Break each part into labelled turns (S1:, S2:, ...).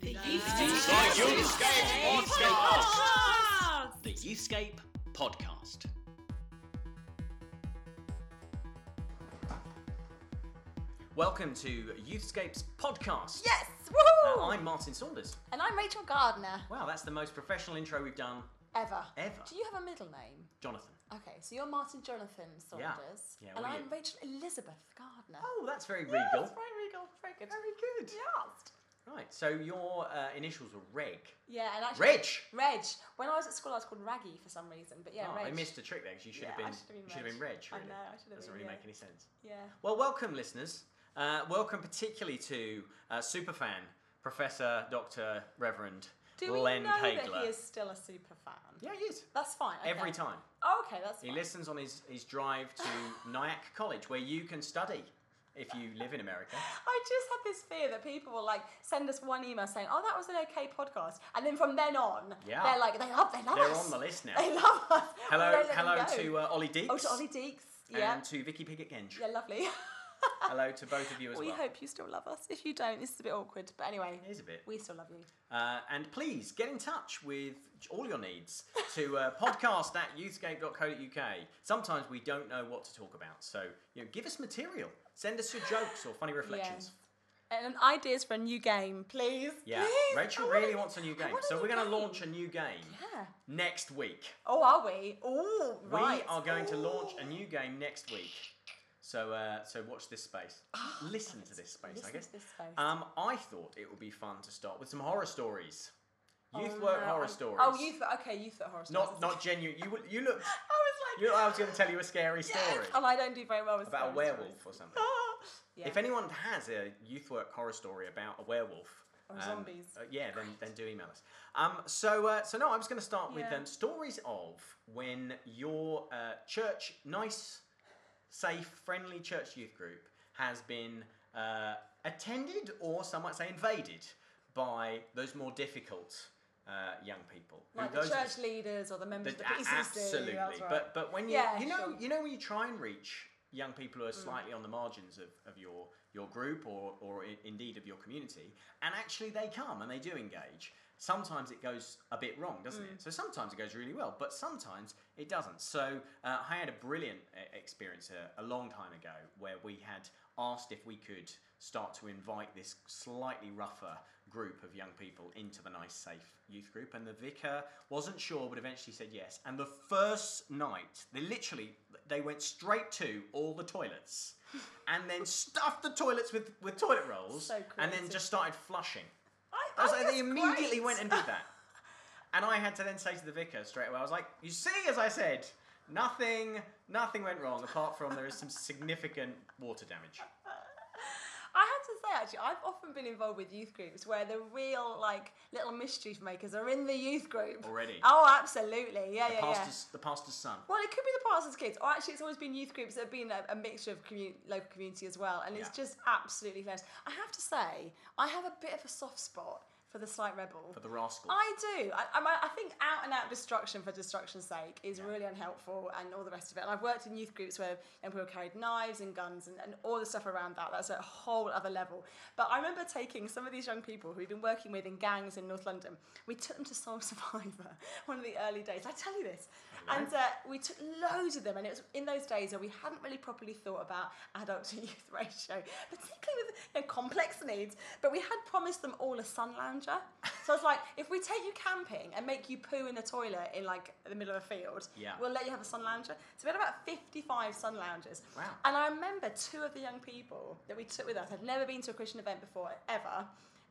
S1: The
S2: Youthscape
S1: Podcast.
S2: The Youthscape Podcast. Welcome to Youthscape's podcast.
S3: Yes!
S2: Uh, I'm Martin Saunders.
S3: and I'm Rachel Gardner.
S2: Wow, that's the most professional intro we've done
S3: Ever.
S2: ever.
S3: Do you have a middle name?
S2: Jonathan.
S3: Okay, so you're Martin Jonathan Saunders.
S2: Yeah,
S3: and I'm
S2: you?
S3: Rachel Elizabeth Gardner.
S2: Oh, that's very regal.
S3: very regal. Very good.
S2: Very good.
S3: Yes.
S2: Right, so your uh, initials were Reg.
S3: Yeah, and actually.
S2: Reg!
S3: Reg. When I was at school, I was called Raggy for some reason, but yeah,
S2: oh,
S3: Reg.
S2: I missed a trick there because you should
S3: Yeah,
S2: have been,
S3: should have been
S2: should have been
S3: Reg.
S2: Reg.
S3: I know, I should have
S2: Doesn't
S3: been,
S2: really
S3: yeah.
S2: make any sense.
S3: Yeah.
S2: Well, welcome, listeners. Uh, welcome particularly to uh, superfan, Professor Dr. Reverend
S3: Do we
S2: Len
S3: know
S2: Kageler.
S3: that he is still a super fan?
S2: Yeah, he is.
S3: That's fine. okay.
S2: Every time.
S3: Oh, okay, that's
S2: He
S3: fine.
S2: listens on his, his drive to Nyack College, where you can study if you live in America.
S3: I just had this fear that people will like send us one email saying, "Oh, that was an okay podcast," and then from then on,
S2: Yeah.
S3: they're like, they love, they love
S2: They're
S3: us.
S2: on the list now.
S3: They love us.
S2: Hello,
S3: don't let them
S2: hello to uh, Ollie Deeks.
S3: oh, to Ollie Deeks. Yeah,
S2: And to Vicky Piggott Genge.
S3: yeah, lovely.
S2: Hello to both of you as
S3: we
S2: well.
S3: We hope you still love us. If you don't, this is a bit awkward, but anyway,
S2: It is a bit.
S3: we still love you.
S2: Uh, and please get in touch with all your needs to uh, podcast at youthscape.co.uk. Sometimes we don't know what to talk about, so you know, give us material. Send us your jokes or funny reflections.
S3: Yeah. And ideas for a new game, please.
S2: Yeah,
S3: Please.
S2: Rachel
S3: I
S2: really wants a new game, so we're going to launch a new game
S3: Yeah.
S2: next week.
S3: Oh, are we? Oh, right.
S2: We are going to launch a new game next week. So, uh, so watch this space. Listen to this space, I guess.
S3: to this space.
S2: Um, I thought it would be fun to start with some horror stories, youth
S3: Oh,
S2: work
S3: no,
S2: horror stories.
S3: Oh, youth. Okay, youth work horror stories.
S2: Not, not genuine. You, you look.
S3: I was like,
S2: I was going to tell you a scary story
S3: yes, and I don't do very well with
S2: about a werewolf or something.
S3: yeah.
S2: If anyone has a youth work horror story about a werewolf.
S3: Or
S2: um,
S3: zombies.
S2: uh, yeah, then, then do email us. Um, so, uh, so no, I was going to start with
S3: Yeah.
S2: um, stories of when your uh, church, nice, safe, friendly church youth group has been uh, attended or some might say invaded by those more difficult uh, young people.
S3: like the church leaders or the members
S2: the-
S3: of the PCC.
S2: absolutely.
S3: right.
S2: But but when you
S3: Yeah,
S2: you know
S3: sure. Mm.
S2: you know when you try and reach young people who are slightly on the margins of, of your your group or or i- indeed of your community, and actually they come and they do engage. Sometimes it goes a bit wrong, doesn't
S3: Mm.
S2: it? So sometimes it goes really well, but sometimes it doesn't. So uh, I had a brilliant uh, experience a, a long time ago where we had asked if we could start to invite this slightly rougher group of young people into the nice, safe youth group. And the vicar wasn't sure, but eventually said yes. And the first night, they literally they went straight to all the toilets, and then stuffed the toilets with, with toilet rolls,
S3: So
S2: and then just started flushing.
S3: I,
S2: I was like, they immediately
S3: great.
S2: went and did that. And I had to then say to the vicar straight away, I was like, you see, as I said, nothing, nothing went wrong apart from there is some significant water damage.
S3: Say, actually, I've often been involved with youth groups where the real, like, little mischief makers are in the youth group.
S2: Already.
S3: Oh, absolutely. Yeah,
S2: The
S3: yeah, yeah.
S2: pastor's, the pastor's son.
S3: Well, it could be the pastor's kids, or actually, it's always been youth groups that have been a, a mixture of commu- local community as well, and it's
S2: Yeah.
S3: just absolutely hilarious. I have to say, I have a bit of a soft spot for the slight rebel.
S2: For the rascal.
S3: I do. I, I, I think out and out destruction for destruction's sake is really unhelpful and all the rest of it. And I've worked in youth groups where young people carried knives and guns and, and all the stuff around that. That's a whole other level. But I remember taking some of these young people who we've been working with in gangs in North London. We took them to Soul Survivor, one of the early days. I tell you this. And uh, we took loads of them. And it was in those days where we hadn't really properly thought about adult to youth ratio, particularly with you know, complex needs. But we had promised them all a sun lounger. So it's like, if we take you camping and make you poo in the toilet in like the middle of a field,
S2: Yeah.
S3: we'll let you have a sun lounger. So we had about 55 sun loungers.
S2: Wow.
S3: And I remember two of the young people that we took with us had never been to a Christian event before, ever.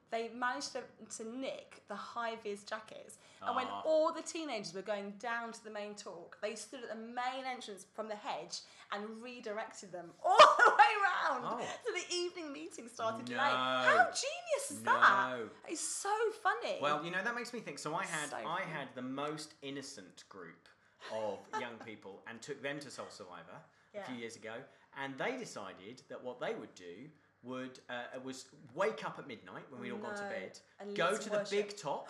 S3: They managed to, to nick the high vis jackets. And when
S2: Ah.
S3: all the teenagers were going down to the main talk, they stood at the main entrance from the hedge and redirected them all the way round.
S2: Oh.
S3: So the evening meeting started
S2: No.
S3: late. How genius is that?
S2: No.
S3: It's so funny.
S2: Well, you know that makes me think. So I had
S3: So
S2: I
S3: funny.
S2: had the most innocent group of young people and took them to Soul Survivor a
S3: Yeah.
S2: few years ago, and they decided that what they would do would uh, was wake up at midnight when we'd all gone to
S3: No.
S2: bed,
S3: And
S2: go to the
S3: worship.
S2: big top,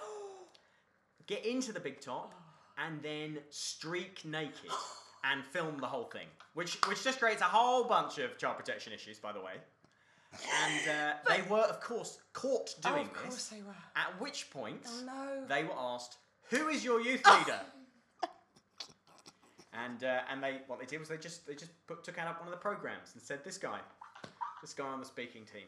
S2: get into the big top, and then streak naked and film the whole thing, which which just creates a whole bunch of child protection issues, by the way. and uh, they were, of course, caught
S3: Oh,
S2: doing
S3: of course
S2: this.
S3: they were.
S2: At which point,
S3: Oh no.
S2: they were asked, "Who is your youth leader?" and uh, and they what they did was they just they just put, took out one of the programs and said, "This guy, this guy on the speaking team,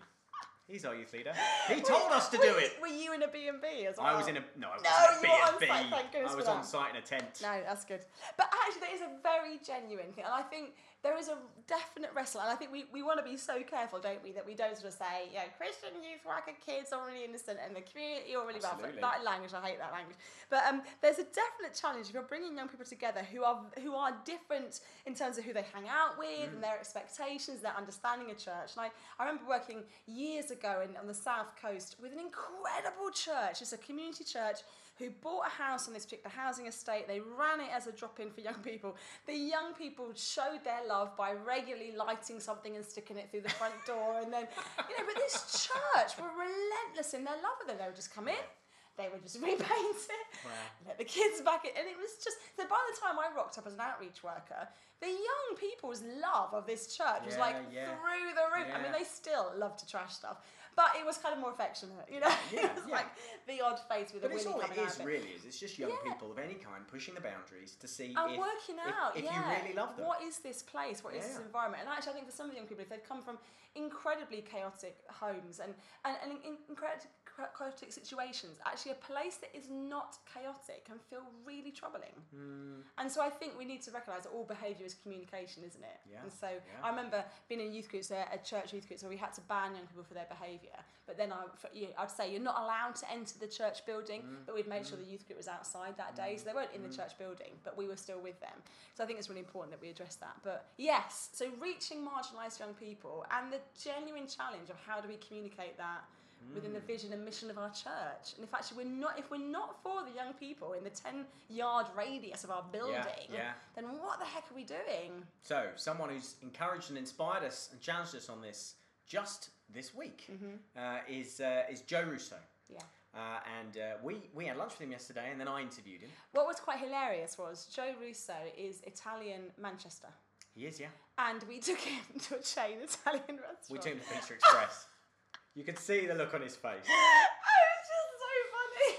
S2: he's our youth leader. He told us to do it."
S3: Were you in a B&B as well?
S2: I was in a no, I was
S3: No,
S2: in
S3: you were
S2: a
S3: on site, thank goodness
S2: I
S3: for
S2: was
S3: that.
S2: on site in a tent.
S3: No, that's good. But actually, that is a very genuine thing. And I think there is a definite wrestle. And I think we, we want to be so careful, don't we, that we don't sort of say, you know, Christian youth worker kids are really innocent and the community are really bad.
S2: Absolutely.
S3: That language, I hate that language. But um, there's a definite challenge if you're bringing young people together who are who are different in terms of who they hang out with and their expectations, their understanding of church. And I, I remember working years ago in, on the south coast with an incredible church. It's a community church who bought a house on this particular housing estate. They ran it as a drop in for young people. The young people showed their love by regularly lighting something and sticking it through the front door. And then, you know, but this church were relentless in their love of them. They would just come in. They would just repaint it,
S2: Wow.
S3: let the kids back in, and it was just so. By the time I rocked up as an outreach worker, the young people's love of this church was like
S2: yeah.
S3: through the roof. I mean, they still love to trash stuff, but it was kind of more affectionate, you know.
S2: Yeah,
S3: it
S2: yeah.
S3: like the odd face with
S2: But
S3: a
S2: it's
S3: willy
S2: all it
S3: coming out
S2: is,
S3: it.
S2: really. Is it's just young
S3: Yeah.
S2: people of any kind pushing the boundaries to see
S3: and
S2: if,
S3: working
S2: if-
S3: out,
S2: if,
S3: yeah,
S2: you really love them.
S3: What is this place? What is this environment? And actually, I think for some of the young people, if they've come from incredibly chaotic homes and and, and in, chaotic situations, actually a place that is not chaotic can feel really troubling.
S2: Hmm.
S3: And so I think we need to recognise that all behaviour is communication, isn't it?
S2: Yeah,
S3: And so
S2: yeah.
S3: I remember being in youth groups, a, a church youth groups, where we had to ban young people for their behaviour. But then I, for, you, I'd say you're not allowed to enter the church building,
S2: Mm,
S3: but we'd make sure the youth group was outside that day, so they weren't in the church building, but we were still with them. So I think it's really important that we address that. But yes, so reaching marginalised young people and the genuine challenge of how do we communicate that within the vision and mission of our church. And if actually we're not, if we're not for the young people in the ten yard radius of our building,
S2: yeah.
S3: then what the heck are we doing?
S2: So, someone who's encouraged and inspired us and challenged us on this just this week uh, is uh, is Joe Russo.
S3: Yeah.
S2: Uh, and uh, we, we had lunch with him yesterday, and then I interviewed him.
S3: What was quite hilarious was Joe Russo is Italian Manchester.
S2: He is, yeah.
S3: And we took him to a chain Italian restaurant.
S2: We took him to Pizza Express. you could see the look on his face.
S3: it was just so funny.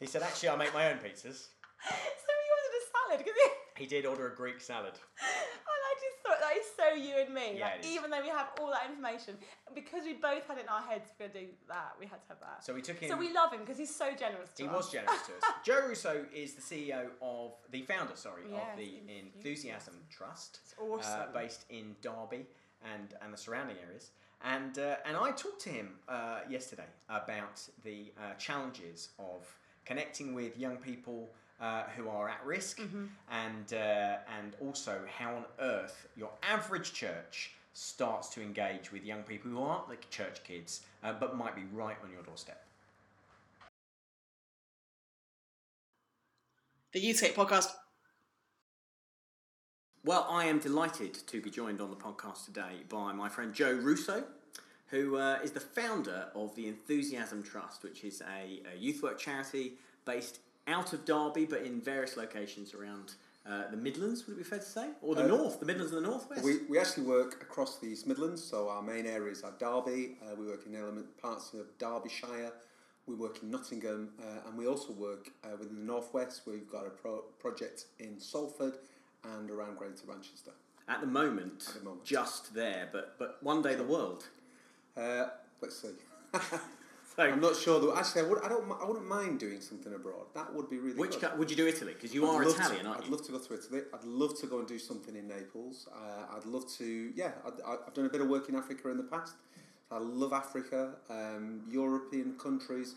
S2: He said, "Actually, I make my own pizzas."
S3: So he ordered a salad he.
S2: He did order a Greek salad.
S3: And I just thought that is so you and me.
S2: Yeah,
S3: like, even though we have all that information, because we both had it in our heads we're going to do that, we had to have that.
S2: So we took him.
S3: So we love him because he's so generous to us.
S2: He
S3: us.
S2: was generous to us. Joe Russo is the CEO of the founder, sorry,
S3: Yes,
S2: of the
S3: Enthusiasm.
S2: Enthusiasm Trust,
S3: It's awesome.
S2: uh, based in Derby and and the surrounding areas. And uh, and I talked to him uh, yesterday about the uh, challenges of connecting with young people. Uh, who are at risk,
S3: Mm-hmm.
S2: and uh, and also how on earth your average church starts to engage with young people who aren't like church kids, uh, but might be right on your doorstep.
S3: The Youthscape podcast.
S2: Well, I am delighted to be joined on the podcast today by my friend Joe Russo, who uh, is the founder of the Enthusiasm Trust, which is a, a youth work charity based out of Derby but in various locations around uh, the Midlands, would it be fair to say? Or the
S1: Uh,
S2: North, the Midlands and the Northwest?
S1: We, we actually work across the East Midlands, so our main areas are Derby, uh, we work in element parts of Derbyshire, we work in Nottingham, uh, and we also work uh, within the Northwest. We've got a pro- project in Salford and around Greater Manchester.
S2: At the moment,
S1: At the moment.
S2: just there, but, but one day the world.
S1: Uh, let's see.
S2: So,
S1: I'm not sure though. Actually, I, would, I don't. I wouldn't mind doing something abroad. That would be really
S2: which
S1: good.
S2: co- would you do Italy? Because you
S1: I'd
S2: are
S1: love to-
S2: Italian, aren't
S1: I'd
S2: you?
S1: love to go to Italy. I'd love to go and do something in Naples. Uh, I'd love to, yeah, I'd, I've done a bit of work in Africa in the past. I love Africa, um, European countries.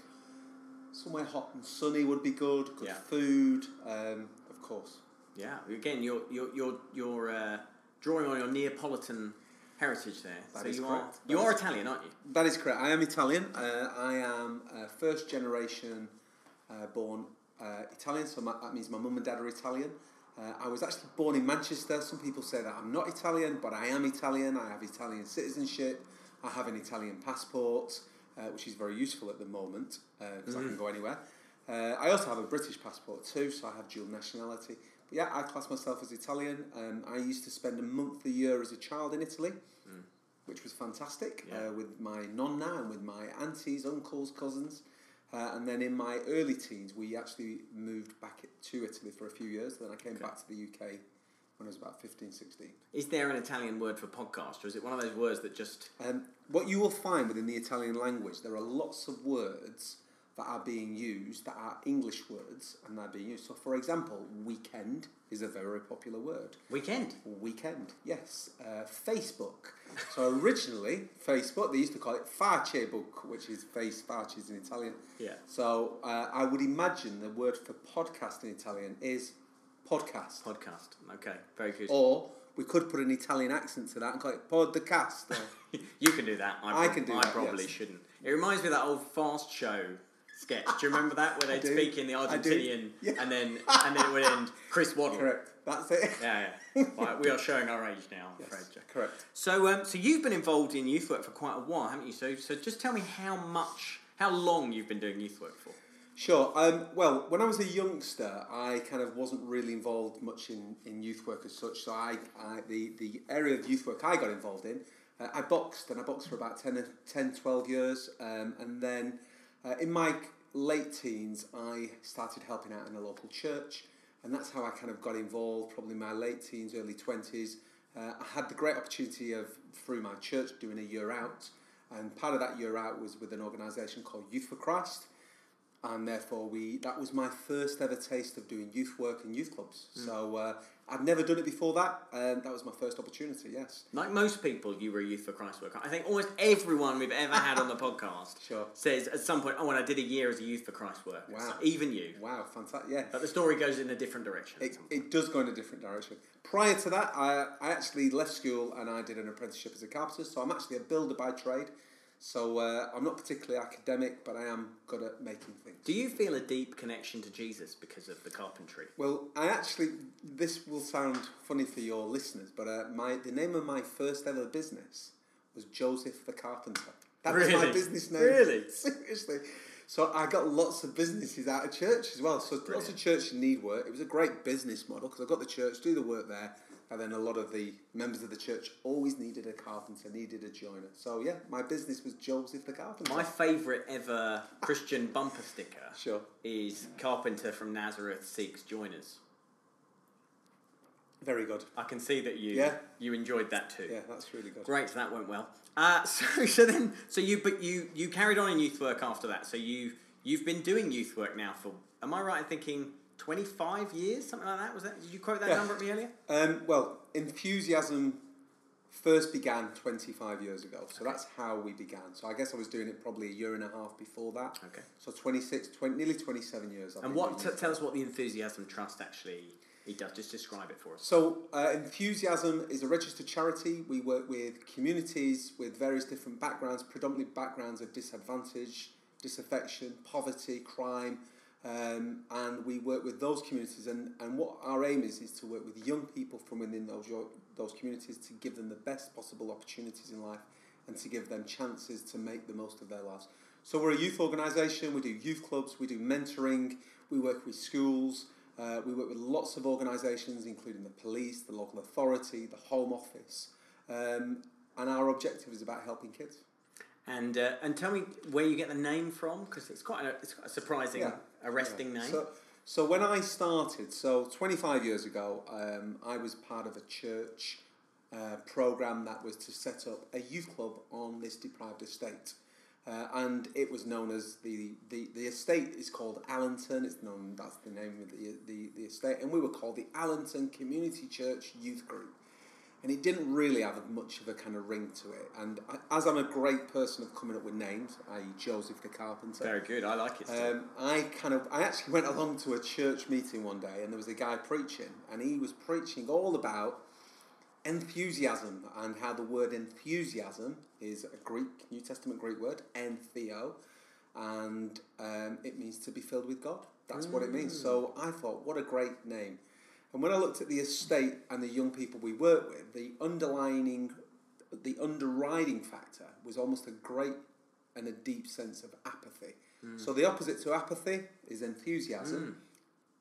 S1: Somewhere hot and sunny would be good. Good
S2: Yeah.
S1: food, um, of course.
S2: Yeah, again, you're you're you're, you're uh, drawing on your Neapolitan heritage there.
S1: That
S2: so
S1: is
S2: you
S1: correct.
S2: are you
S1: That
S2: are Italian, aren't you?
S1: That is correct. I am Italian. Uh, I am uh, first generation uh, born uh, Italian, so my, that means my mum and dad are Italian. Uh, I was actually born in Manchester. Some people say that I'm not Italian, but I am Italian. I have Italian citizenship. I have an Italian passport, uh, which is very useful at the moment because I can go anywhere. Uh, I also have a British passport too, so I have dual nationality. Yeah, I class myself as Italian. Um, I used to spend a month a year as a child in Italy. which was fantastic
S2: Yeah.
S1: uh, with my nonna and with my aunties, uncles, cousins. Uh, and then in my early teens, we actually moved back to Italy for a few years. Then I came
S2: Okay.
S1: back to the UK when I was about 15, 16.
S2: Is there an Italian word for podcast, or is it one of those words that just
S1: Um, what you will find within the Italian language, there are lots of words that are being used that are English words and they're being used. So, for example, weekend is a very popular word.
S2: weekend?
S1: Weekend, yes. Uh, Facebook. So originally, Facebook, they used to call it Facebook, which is face faces in Italian.
S2: Yeah.
S1: So uh, I would imagine the word for podcast in Italian is podcast.
S2: Podcast. Okay, very good.
S1: Or we could put an Italian accent to that and call it podcast.
S2: you can do that. I,
S1: I
S2: prob-
S1: can do
S2: I
S1: that,
S2: probably
S1: yes.
S2: shouldn't. It reminds me of that old Fast Show sketch. Do you remember that where they'd
S1: do.
S2: speak in the Argentinian
S1: Yeah.
S2: and then and then it would end Chris Waddle.
S1: Correct. That's it.
S2: Yeah, yeah. Right, we are showing our age now, I'm
S1: Yes,
S2: afraid.
S1: Correct.
S2: So, um, so you've been involved in youth work for quite a while, haven't you? So, so just tell me how much, how long you've been doing youth work for.
S1: Sure. Um, well, when I was a youngster, I kind of wasn't really involved much in, in youth work as such. So I, I the, the area of youth work I got involved in, uh, I boxed and I boxed for about 10, 10 12 years. Um, and then uh, in my late teens, I started helping out in a local church. And that's how I kind of got involved, probably my late teens, early 20s. Uh, I had the great opportunity of, through my church, doing a year out. And part of that year out was with an organisation called Youth for Christ and therefore we that was my first ever taste of doing youth work in youth clubs. So uh, I'd never done it before that, and that was my first opportunity. Yes,
S2: Like most people, you were a youth for Christ worker. I think almost everyone we've ever had on the podcast
S1: Sure.
S2: says at some point, "Oh, and I did a year as a youth for Christ worker."
S1: Wow.
S2: So even you,
S1: wow, fantastic. Yeah,
S2: but the story goes in a different direction.
S1: it, it does go in a different direction. Prior to that, I, I actually left school and I did an apprenticeship as a carpenter. So I'm actually a builder by trade. So uh, I'm not particularly academic, but I am good at making things.
S2: Do you feel a deep connection to Jesus because of the carpentry?
S1: Well, I actually this will sound funny for your listeners, but uh, my the name of my first ever business was Joseph the Carpenter. That was my business name.
S2: Really?
S1: Seriously. So I got lots of businesses out of church as well. So lots of church need work. It was a great business model because I got the church, do the work there, and then a lot of the members of the church always needed a carpenter, needed a joiner. So yeah, my business was Joseph the Carpenter.
S2: My favourite ever Christian bumper sticker
S1: sure.
S2: is Carpenter from Nazareth seeks joiners.
S1: Very good.
S2: I can see that you
S1: Yeah.
S2: you enjoyed that too.
S1: Yeah, that's really good.
S2: Great, so that went well. Uh, so, so then, so you, but you, you carried on in youth work after that. So you, you've been doing youth work now for, am I right in thinking twenty five years, something like that? Was that? Did you quote that
S1: Yeah.
S2: number at me earlier?
S1: Um, well, enthusiasm first began 25 years ago, so that's how we began. So I guess I was doing it probably a year and a half before that.
S2: Okay.
S1: So 26, 20, nearly 27 years. I've
S2: And what? T- tell us what the enthusiasm trust actually it does. Just describe it for us.
S1: So, uh, Enthusiasm is a registered charity. We work with communities with various different backgrounds, predominantly backgrounds of disadvantage, disaffection, poverty, crime, um, and we work with those communities. And, and what our aim is is to work with young people from within those those communities to give them the best possible opportunities in life and to give them chances to make the most of their lives. So we're a youth organisation. We do youth clubs. We do mentoring. We work with schools. Uh, we work with lots of organisations, including the police, the local authority, the Home Office, um, and our objective is about helping kids.
S2: And uh, and tell me where you get the name from because it's quite a, it's quite a surprising,
S1: Yeah.
S2: Arresting
S1: Yeah.
S2: name.
S1: So, so when I started, so 25 years ago, um, I was part of a church uh, program that was to set up a youth club on this deprived estate. Uh, and it was known as the, the, the estate is called Allenton. It's known that's the name of the, the, the estate, and we were called the Allenton Community Church Youth Group. And it didn't really have much of a kind of ring to it. And I, as I'm a great person of coming up with names, i.e. Joseph the Carpenter,
S2: Very good. I like it.
S1: Um, I kind of, I actually went along to a church meeting one day, and there was a guy preaching, and he was preaching all about enthusiasm and how the word enthusiasm is a Greek, New Testament Greek word, entheo, and um, it means to be filled with God. That's what it means. So I thought, what a great name. And when I looked at the estate and the young people we work with, the underlining, the underriding factor was almost a great and a deep sense of apathy. So the opposite to apathy is enthusiasm.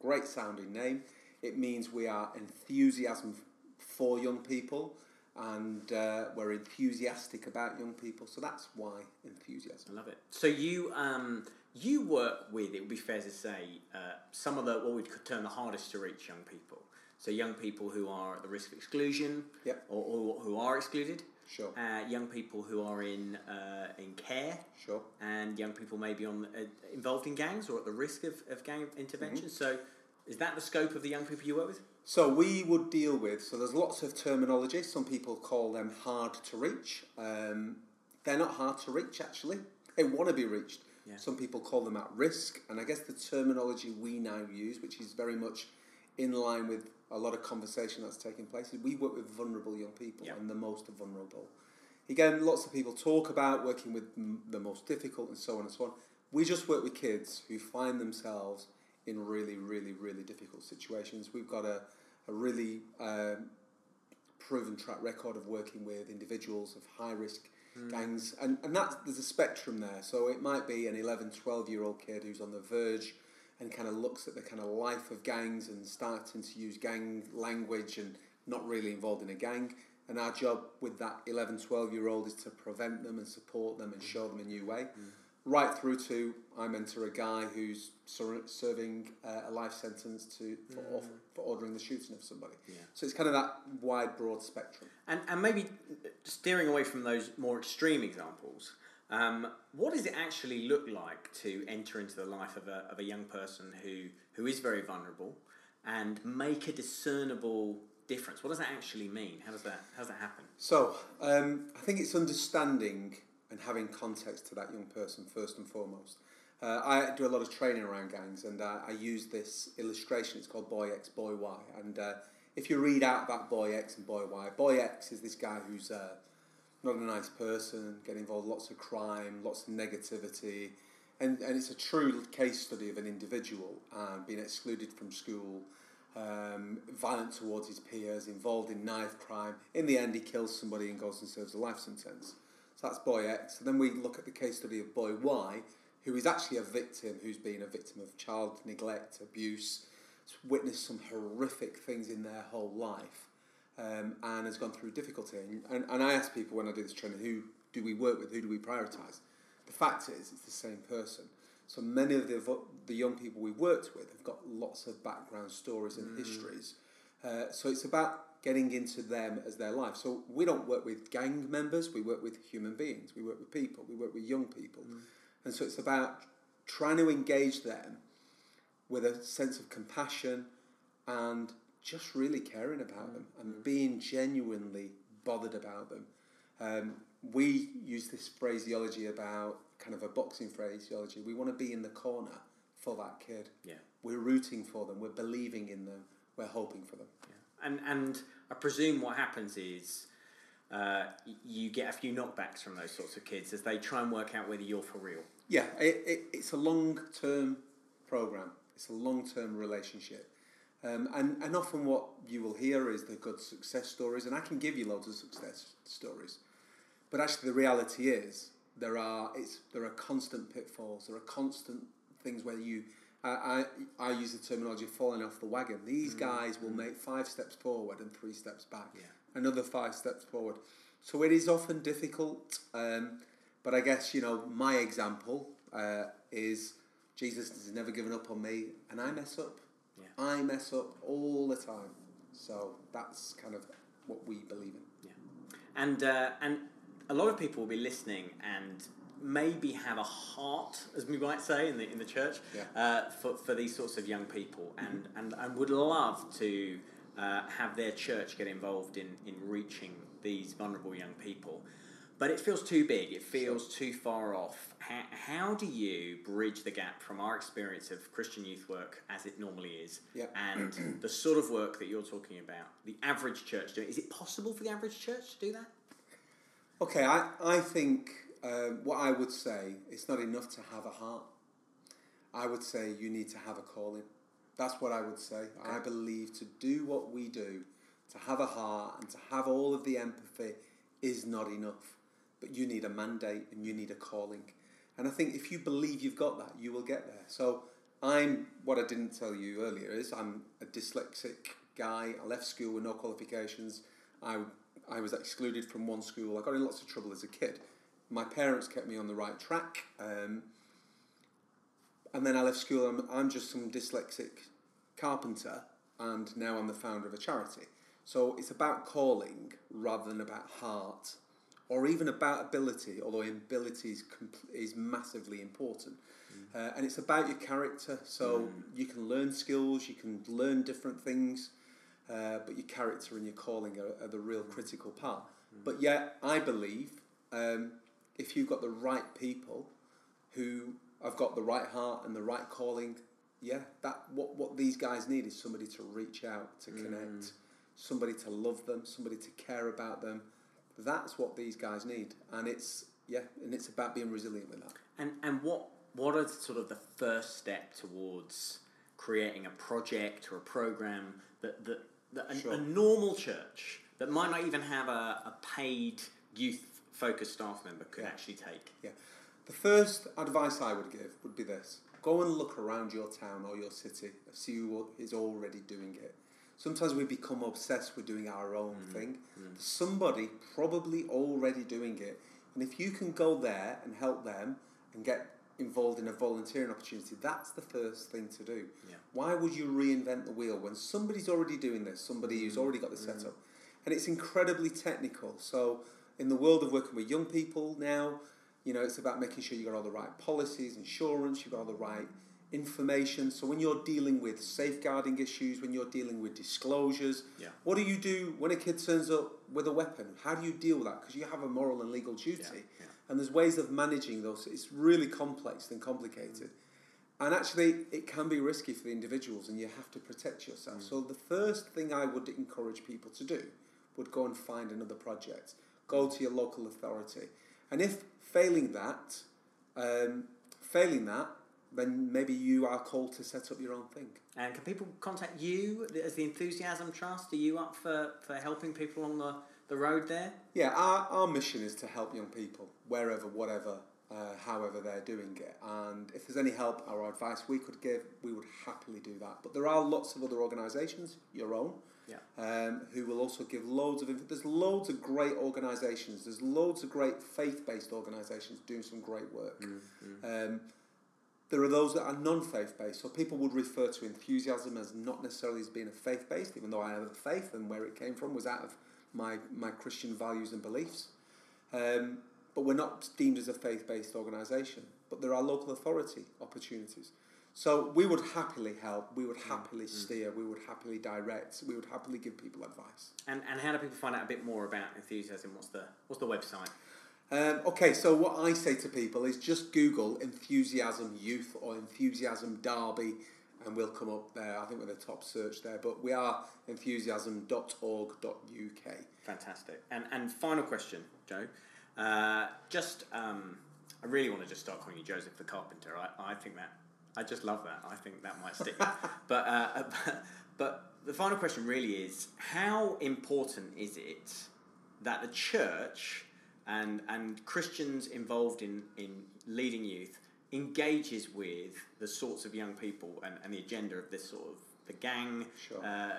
S1: Great sounding name. It means we are enthusiasm for young people. and uh, we're enthusiastic about young people. So that's why enthusiasm.
S2: I love it. So you um, you work with it would be fair to say uh, some of the what we could term the hardest to reach young people. So young people who are at the risk of exclusion,
S1: Yep.
S2: or, or who are excluded.
S1: Sure.
S2: Uh, young people who are in uh, in care,
S1: Sure.
S2: and young people maybe on uh, involved in gangs or at the risk of, of gang intervention. So, is that the scope of the young people you work with?
S1: So we would deal with. So there's lots of terminology. Some people call them hard to reach. Um, they're not hard to reach actually. They want to be reached.
S2: Yeah.
S1: Some people call them at risk, and I guess the terminology we now use, which is very much in line with a lot of conversation that's taking place, we work with vulnerable young people
S2: Yeah.
S1: and the most vulnerable. Again, lots of people talk about working with m- the most difficult and so on and so on. We just work with kids who find themselves in really, really, really difficult situations. We've got a, a really um, proven track record of working with individuals of high risk gangs, and, and that's, there's a spectrum there. So it might be an 11, 12 year old kid who's on the verge and kind of looks at the kind of life of gangs and starting to use gang language and not really involved in a gang. And our job with that 11, 12 year old is to prevent them and support them and mm. show them a new way. Mm. Right through to I mentor a guy who's ser- serving uh, a life sentence to for, mm. off, for ordering the shooting of somebody.
S2: Yeah.
S1: So it's kind of that wide, broad spectrum.
S2: And, and maybe steering away from those more extreme examples, um, what does it actually look like to enter into the life of a, of a young person who, who is very vulnerable and make a discernible difference? What does that actually mean? How does that, how does that happen?
S1: So um, I think it's understanding and having context to that young person first and foremost. Uh, I do a lot of training around gangs, and uh, I use this illustration. It's called Boy X, Boy Y. And uh, if you read out about Boy X and Boy Y, Boy X is this guy who's uh, not a nice person, getting involved in lots of crime, lots of negativity, and, and it's a true case study of an individual um, being excluded from school, um, violent towards his peers, involved in knife crime. In the end, he kills somebody and goes and serves a life sentence. So that's Boy X. And then we look at the case study of Boy Y, who is actually a victim who's been a victim of child neglect, abuse, witnessed some horrific things in their whole life, um, and has gone through difficulty. And, and, and I ask people when I do this training, who do we work with? Who do we prioritise? The fact is, it's the same person. So many of the, vo- the young people we've worked with have got lots of background stories and histories. Uh, so it's about getting into them as their life. So we don't work with gang members, we work with human beings, we work with people, we work with young people. And so it's about trying to engage them with a sense of compassion and just really caring about them and being genuinely bothered about them. Um, we use this phraseology about kind of a boxing phraseology. We want to be in the corner for that kid.
S2: Yeah.
S1: We're rooting for them. We're believing in them. We're hoping for them. Yeah.
S2: And, and I presume what happens is uh, you get a few knockbacks from those sorts of kids as they try and work out whether you're for real.
S1: Yeah, it, it, it's a long term program. It's a long term relationship. Um, and, and often what you will hear is the good success stories, and I can give you loads of success stories. But actually, the reality is there are it's there are constant pitfalls. There are constant things where you. I, I, I use the terminology falling off the wagon. These guys will make five steps forward and three steps back.
S2: Yeah.
S1: Another five steps forward. So it is often difficult. Um, but I guess you know my example uh, is Jesus has never given up on me, and I mess up. I mess up all the time. So that's kind of what we believe in.
S2: Yeah. And, uh, and a lot of people will be listening and maybe have a heart, as we might say in the, in the church,
S1: Yeah.
S2: uh, for, for these sorts of young people and, and, and would love to uh, have their church get involved in, in reaching these vulnerable young people. But it feels too big, it feels too far off. How, how do you bridge the gap from our experience of Christian youth work as it normally is
S1: Yeah.
S2: and the sort of work that you're talking about, the average church doing? Is it possible for the average church to do that?
S1: Okay, I, I think um, what I would say it's not enough to have a heart. I would say you need to have a calling. That's what I would say. I believe to do what we do, to have a heart and to have all of the empathy is not enough. But you need a mandate and you need a calling. And I think if you believe you've got that, you will get there. So I'm what I didn't tell you earlier is I'm a dyslexic guy. I left school with no qualifications. I I was excluded from one school. I got in lots of trouble as a kid. My parents kept me on the right track. Um, and then I left school. I'm, I'm just some dyslexic carpenter, and now I'm the founder of a charity. So it's about calling rather than about heart, or even about ability. Although ability is compl- is massively important, uh, and it's about your character. So you can learn skills, you can learn different things, uh, but your character and your calling are, are the real critical part. But yet, I believe um, if you've got the right people who have got the right heart and the right calling, yeah, that what what these guys need is somebody to reach out, to connect, somebody to love them, somebody to care about them. That's what these guys need, and it's yeah, and it's about being resilient with that.
S2: And and what what are sort of the first step towards creating a project or a program that that, that a,
S1: Sure.
S2: a normal church that might not even have a, a paid youth focused staff member could
S1: Yeah.
S2: actually take?
S1: Yeah. The first advice I would give would be this go and look around your town or your city and see who is already doing it. Sometimes we become obsessed with doing our own mm-hmm. thing. There's somebody probably already doing it. And if you can go there and help them and get involved in a volunteering opportunity, that's the first thing to do.
S2: Yeah.
S1: Why would you reinvent the wheel when somebody's already doing this, somebody who's mm-hmm. already got the setup? And it's incredibly technical. So, in the world of working with young people now, you know, it's about making sure you've got all the right policies, insurance, you've got all the right information. So, when you're dealing with safeguarding issues, when you're dealing with disclosures,
S2: Yeah.
S1: what do you do when a kid turns up with a weapon? How do you deal with that? Because you have a moral and legal duty.
S2: yeah.
S1: And there's ways of managing those. It's really complex and complicated. And actually, it can be risky for the individuals, and you have to protect yourself. So, the first thing I would encourage people to do would go and find another project. Go to your local authority. And if failing that, um, failing that, then maybe you are called to set up your own thing.
S2: And can people contact you as the Enthusiasm Trust? Are you up for, for helping people on the, the road there?
S1: Yeah, our, our mission is to help young people wherever, whatever, uh, however they're doing it. And if there's any help or advice we could give, we would happily do that. But there are lots of other organisations, your own,
S2: Yeah.
S1: um, who will also give loads of info. There's loads of great organisations. There's loads of great faith-based organisations doing some great work. Um, there are those that are non-faith based, so people would refer to enthusiasm as not necessarily as being a faith based, even though I have a faith and where it came from was out of my my Christian values and beliefs. Um, but we're not deemed as a faith based organisation. But there are local authority opportunities. So we would happily help, we would happily steer, we would happily direct, we would happily give people advice.
S2: And, and how do people find out a bit more about Enthusiasm? What's the, what's the website?
S1: Um, okay, so what I say to people is just Google Enthusiasm Youth or Enthusiasm Derby and we'll come up there. I think we're the top search there, but we are enthusiasm.org.uk.
S2: Fantastic. And and final question, Joe. Uh, just um, I really want to just start calling you Joseph the Carpenter. I, I think that I just love that. I think that might stick. but, uh, but but the final question really is how important is it that the church and and Christians involved in in leading youth engages with the sorts of young people and, and the agenda of this sort of the gang,
S1: Sure.
S2: uh,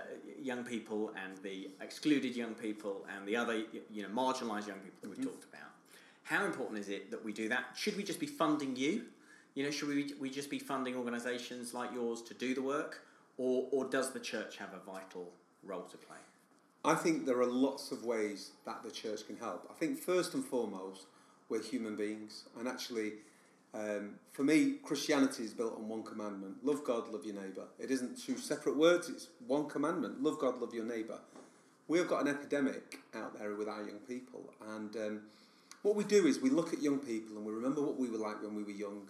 S2: young people and the excluded young people and the other you know marginalised young people that we've talked about. How important is it that we do that? Should we just be funding you? You know, should we, we just be funding organisations like yours to do the work, or or does the church have a vital role to play?
S1: I think there are lots of ways that the church can help. I think first and foremost, we're human beings, and actually, um, for me, Christianity is built on one commandment: love God, love your neighbour. It isn't two separate words; it's one commandment: love God, love your neighbour. We've got an epidemic out there with our young people, and um, what we do is we look at young people and we remember what we were like when we were young,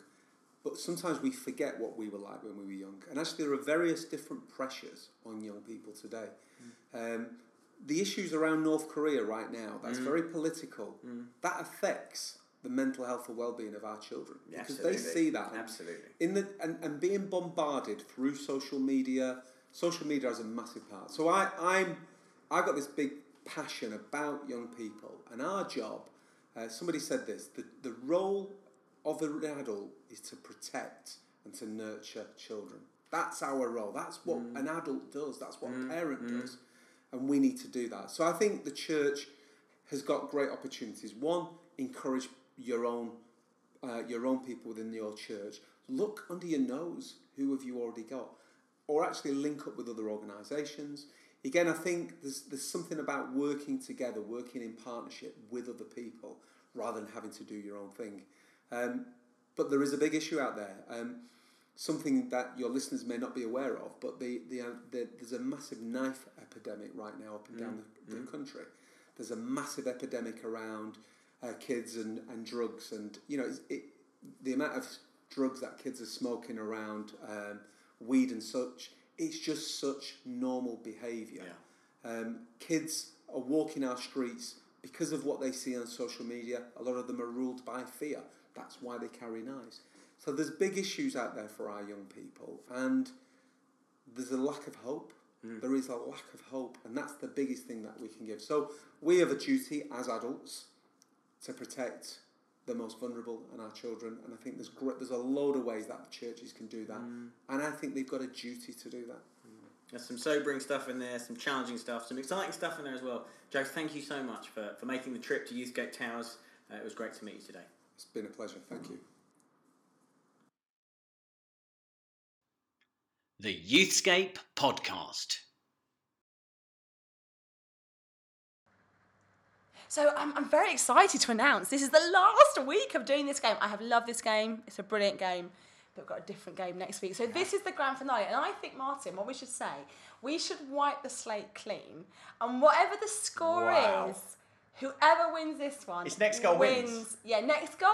S1: but sometimes we forget what we were like when we were young. And actually, there are various different pressures on young people today. Um, the issues around North Korea right now, that's mm. very political, mm. that affects the mental health and well-being of our children because they see that.
S2: Absolutely.
S1: in the and, and being bombarded through social media social media has a massive part. So i i'm i got this big passion about young people and our job uh, somebody said this the, the role of an adult is to protect and to nurture children. That's our role. That's what mm. an adult does. That's what a parent does and we need to do that so i think the church has got great opportunities. One, encourage your own uh, your own people within your church. Look under your nose. Who have you already got? Or actually link up with other organisations. Again, I think there's there's something about working together, working in partnership with other people, rather than having to do your own thing. Um, but there is a big issue out there. Um, something that your listeners may not be aware of, but the, the, uh, the, there's a massive knife epidemic right now up and down the, the country. There's a massive epidemic around uh, kids and, and drugs, and you know it, the amount of drugs that kids are smoking around, um, weed and such. It's just such normal behaviour. Um, kids are walking our streets because of what they see on social media. A lot of them are ruled by fear. That's why they carry knives. So there's big issues out there for our young people, and there's a lack of hope. Mm. There is a lack of hope, and that's the biggest thing that we can give. So we have a duty as adults to protect the most vulnerable and our children, and I think there's gr- there's a load of ways that churches can do that, mm. and I think they've got a duty to do that. Mm.
S4: There's some sobering stuff in there, some challenging stuff, some exciting stuff in there as well. Joe, thank you so much for, for making the trip to Youthscape Towers. Uh, it was great to meet you today.
S1: It's been a pleasure. Thank you.
S5: The Youthscape Podcast.
S3: So I'm, I'm very excited to announce this is the last week of doing this game. I have loved this game. It's a brilliant game. But we've got a different game next week. So this is the grand finale. And I think, Martin, what we should say, we should wipe the slate clean. And whatever the score
S2: Wow.
S3: is, whoever wins this one.
S2: It's next goal wins.
S3: Yeah, next goal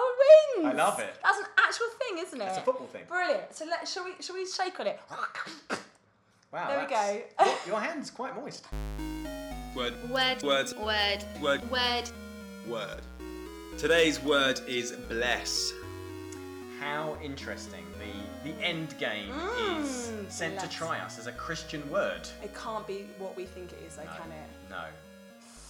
S3: wins.
S2: I love it.
S3: That's an actual thing, isn't it?
S2: It's a football thing.
S3: Brilliant. So let shall we shall we shake on it?
S2: Wow.
S3: There we go.
S2: your, your hand's quite moist.
S6: Word,
S7: Word.
S6: Word.
S7: Word.
S6: word,
S7: Word.
S6: word. Today's word is bless.
S2: How interesting. The the end game
S3: Mm,
S2: is sent to try us as a Christian word.
S3: It can't be what we think it is, though,
S2: No.
S3: can it?
S2: No.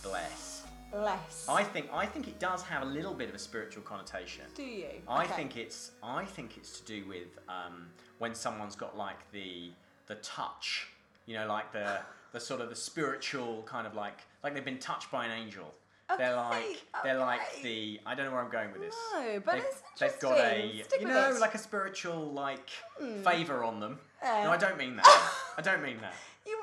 S2: Bless.
S3: Less.
S2: I think I think it does have a little bit of a spiritual connotation.
S3: Do you?
S2: I
S3: Okay.
S2: think it's I think it's to do with um, when someone's got like the the touch, you know, like the the sort of the spiritual kind of like like they've been touched by an angel. they're
S3: Okay,
S2: like they're like
S3: okay.
S2: the I don't know where I'm going with this.
S3: No, but
S2: they've,
S3: it's
S2: they've got a.
S3: Stick
S2: you know
S3: it.
S2: Like a spiritual like favor on them.
S3: Yeah.
S2: No, I don't mean that. I don't mean that.
S3: You,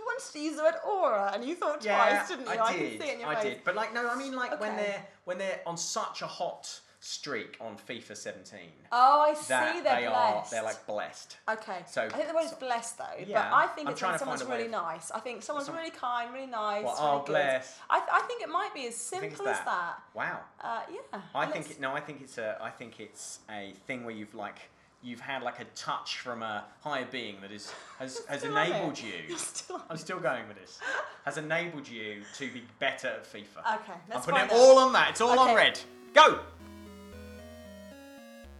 S3: you, wanted to use the word aura, and you thought
S2: Yeah,
S3: twice, didn't you?
S2: I
S3: can
S2: did.
S3: see it in your
S2: I
S3: face.
S2: did. But like, no, I mean like when they're when they're on such a hot streak on FIFA 17.
S3: Oh, I see.
S2: that
S3: they're
S2: they
S3: blessed.
S2: are they're like blessed.
S3: Okay.
S2: So-
S3: I think the word is
S2: so-
S3: blessed though, but
S2: Yeah,
S3: I think
S2: I'm
S3: it's when someone's really nice. I think someone's
S2: Some-
S3: really kind, really nice.
S2: What,
S3: really
S2: oh,
S3: good.
S2: bless.
S3: I, th- I think it might be as simple as that.
S2: Wow.
S3: Uh, yeah.
S2: I think it, no, I think it's a I think it's a thing where you've like you've had like a touch from a higher being that is has has
S3: Still on it.
S2: enabled you.
S3: Still
S2: I'm still going with this. Has enabled you to be better at FIFA.
S3: Okay, let's
S2: I'm
S3: putting
S2: it
S3: out.
S2: all on that. It's all on red. Go.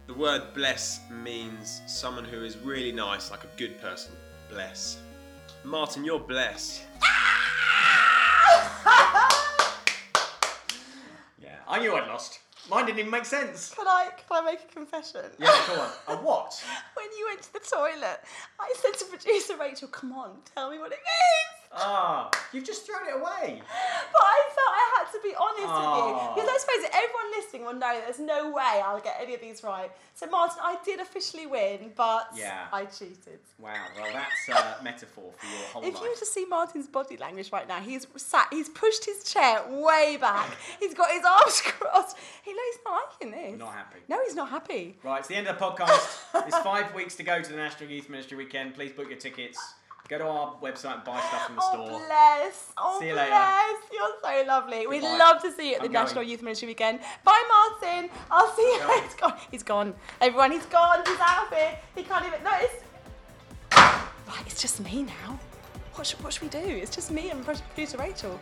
S6: The word bless means someone who is really nice, like a good person. Bless. Martin, you're blessed.
S2: Yeah, I knew I'd lost. Mine didn't even make sense.
S3: Can I can I make a confession?
S2: Yeah, go on. A what?
S3: when you went to the toilet, I said to producer Rachel, "Come on, tell me what it means."
S2: Ah, you've just thrown it away.
S3: But I felt I had to be honest
S2: Oh.
S3: with you because I suppose everyone listening will know that there's no way I'll get any of these right. So Martin, I did officially win, but
S2: Yeah.
S3: I cheated.
S2: Wow. Well, that's a metaphor for your whole
S3: If
S2: life.
S3: If you were to see Martin's body language right now, he's sat, he's pushed his chair way back. he's got his arms crossed. He knows he's not liking this.
S2: He's not happy.
S3: No, he's not happy.
S2: Right, it's the end of the podcast. it's five weeks to go to the National Youth Ministry Weekend. Please book your tickets. Go to our website and buy stuff from the
S3: Oh
S2: store.
S3: bless! Oh
S2: See you later.
S3: bless! You're so lovely. We'd love to see you at the
S2: I'm going.
S3: National Youth Ministry Weekend. Bye, Martin. I'll see you.
S2: Going.
S3: He's gone. He's gone. Everyone, he's gone. He's out of here. He can't even notice. Right, it's just me now. What should, what should we do? It's just me and producer Rachel.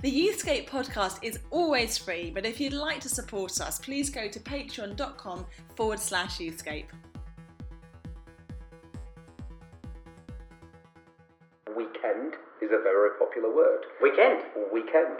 S3: The Youthscape podcast is always free, but if you'd like to support us, please go to patreon.com forward slash youthscape.
S1: Weekend is a very popular word.
S4: Weekend.
S1: Weekend.